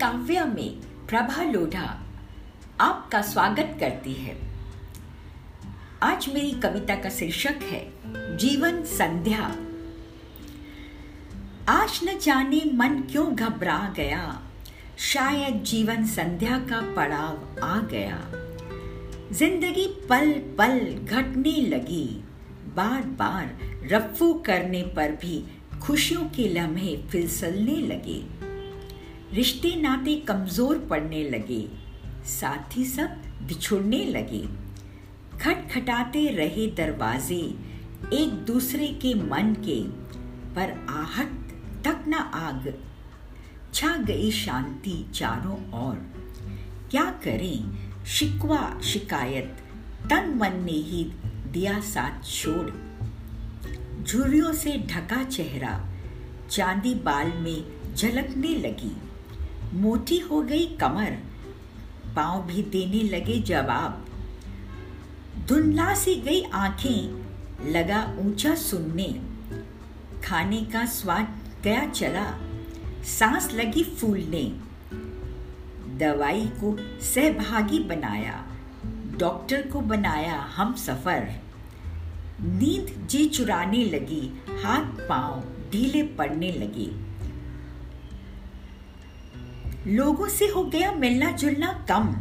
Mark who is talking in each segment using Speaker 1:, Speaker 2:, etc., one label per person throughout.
Speaker 1: काव्य में प्रभा लोढ़ा आपका स्वागत करती है। आज मेरी कविता का शीर्षक है, जीवन संध्या। आज न जाने मन क्यों घबरा गया, शायद जीवन संध्या का पड़ाव आ गया। ज़िंदगी पल पल घटने लगी, बार बार रफ्फू करने पर भी खुशियों के लम्हे फिसलने लगे। रिश्ते नाते कमज़ोर पड़ने लगे। साथ ही सब बिछुड़ने लगे। खटखटाते रहे दरवाजे एक दूसरे के मन के, पर आहट तक न आग। छा गई शांति चारों ओर। क्या करें? शिकवा शिकायत। तन मन ने ही दिया साथ छोड़। झुर्रियों से ढका चेहरा, चांदी बाल में झलकने लगी। मोटी हो गई कमर, पाँव भी देने लगे जवाब। धुंधला सी गई आँखें, लगा ऊँचा सुनने। खाने का स्वाद गया चला, सांस लगी फूलने। दवाई को सहभागी बनाया, डॉक्टर को बनाया हम सफ़र। नींद जी चुराने लगी, हाथ पाँव ढीले पड़ने लगे। लोगों से हो गया मिलना जुलना कम।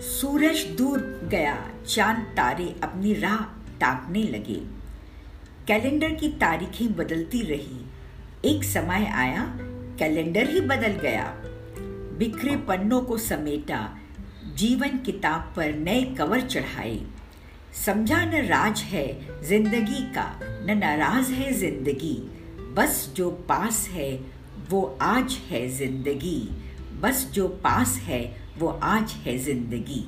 Speaker 1: सूरज दूर गया, चाँद तारे अपनी राह ताकने लगे। कैलेंडर की तारीखें बदलती रही। एक समय आया, कैलेंडर ही बदल गया। बिखरे पन्नों को समेटा, जीवन किताब पर नए कवर चढ़ाए। समझा न राज है ज़िंदगी का, न नाराज़ है ज़िंदगी। बस जो पास है, वो आज है ज़िंदगी। बस जो पास है, वो आज है ज़िंदगी।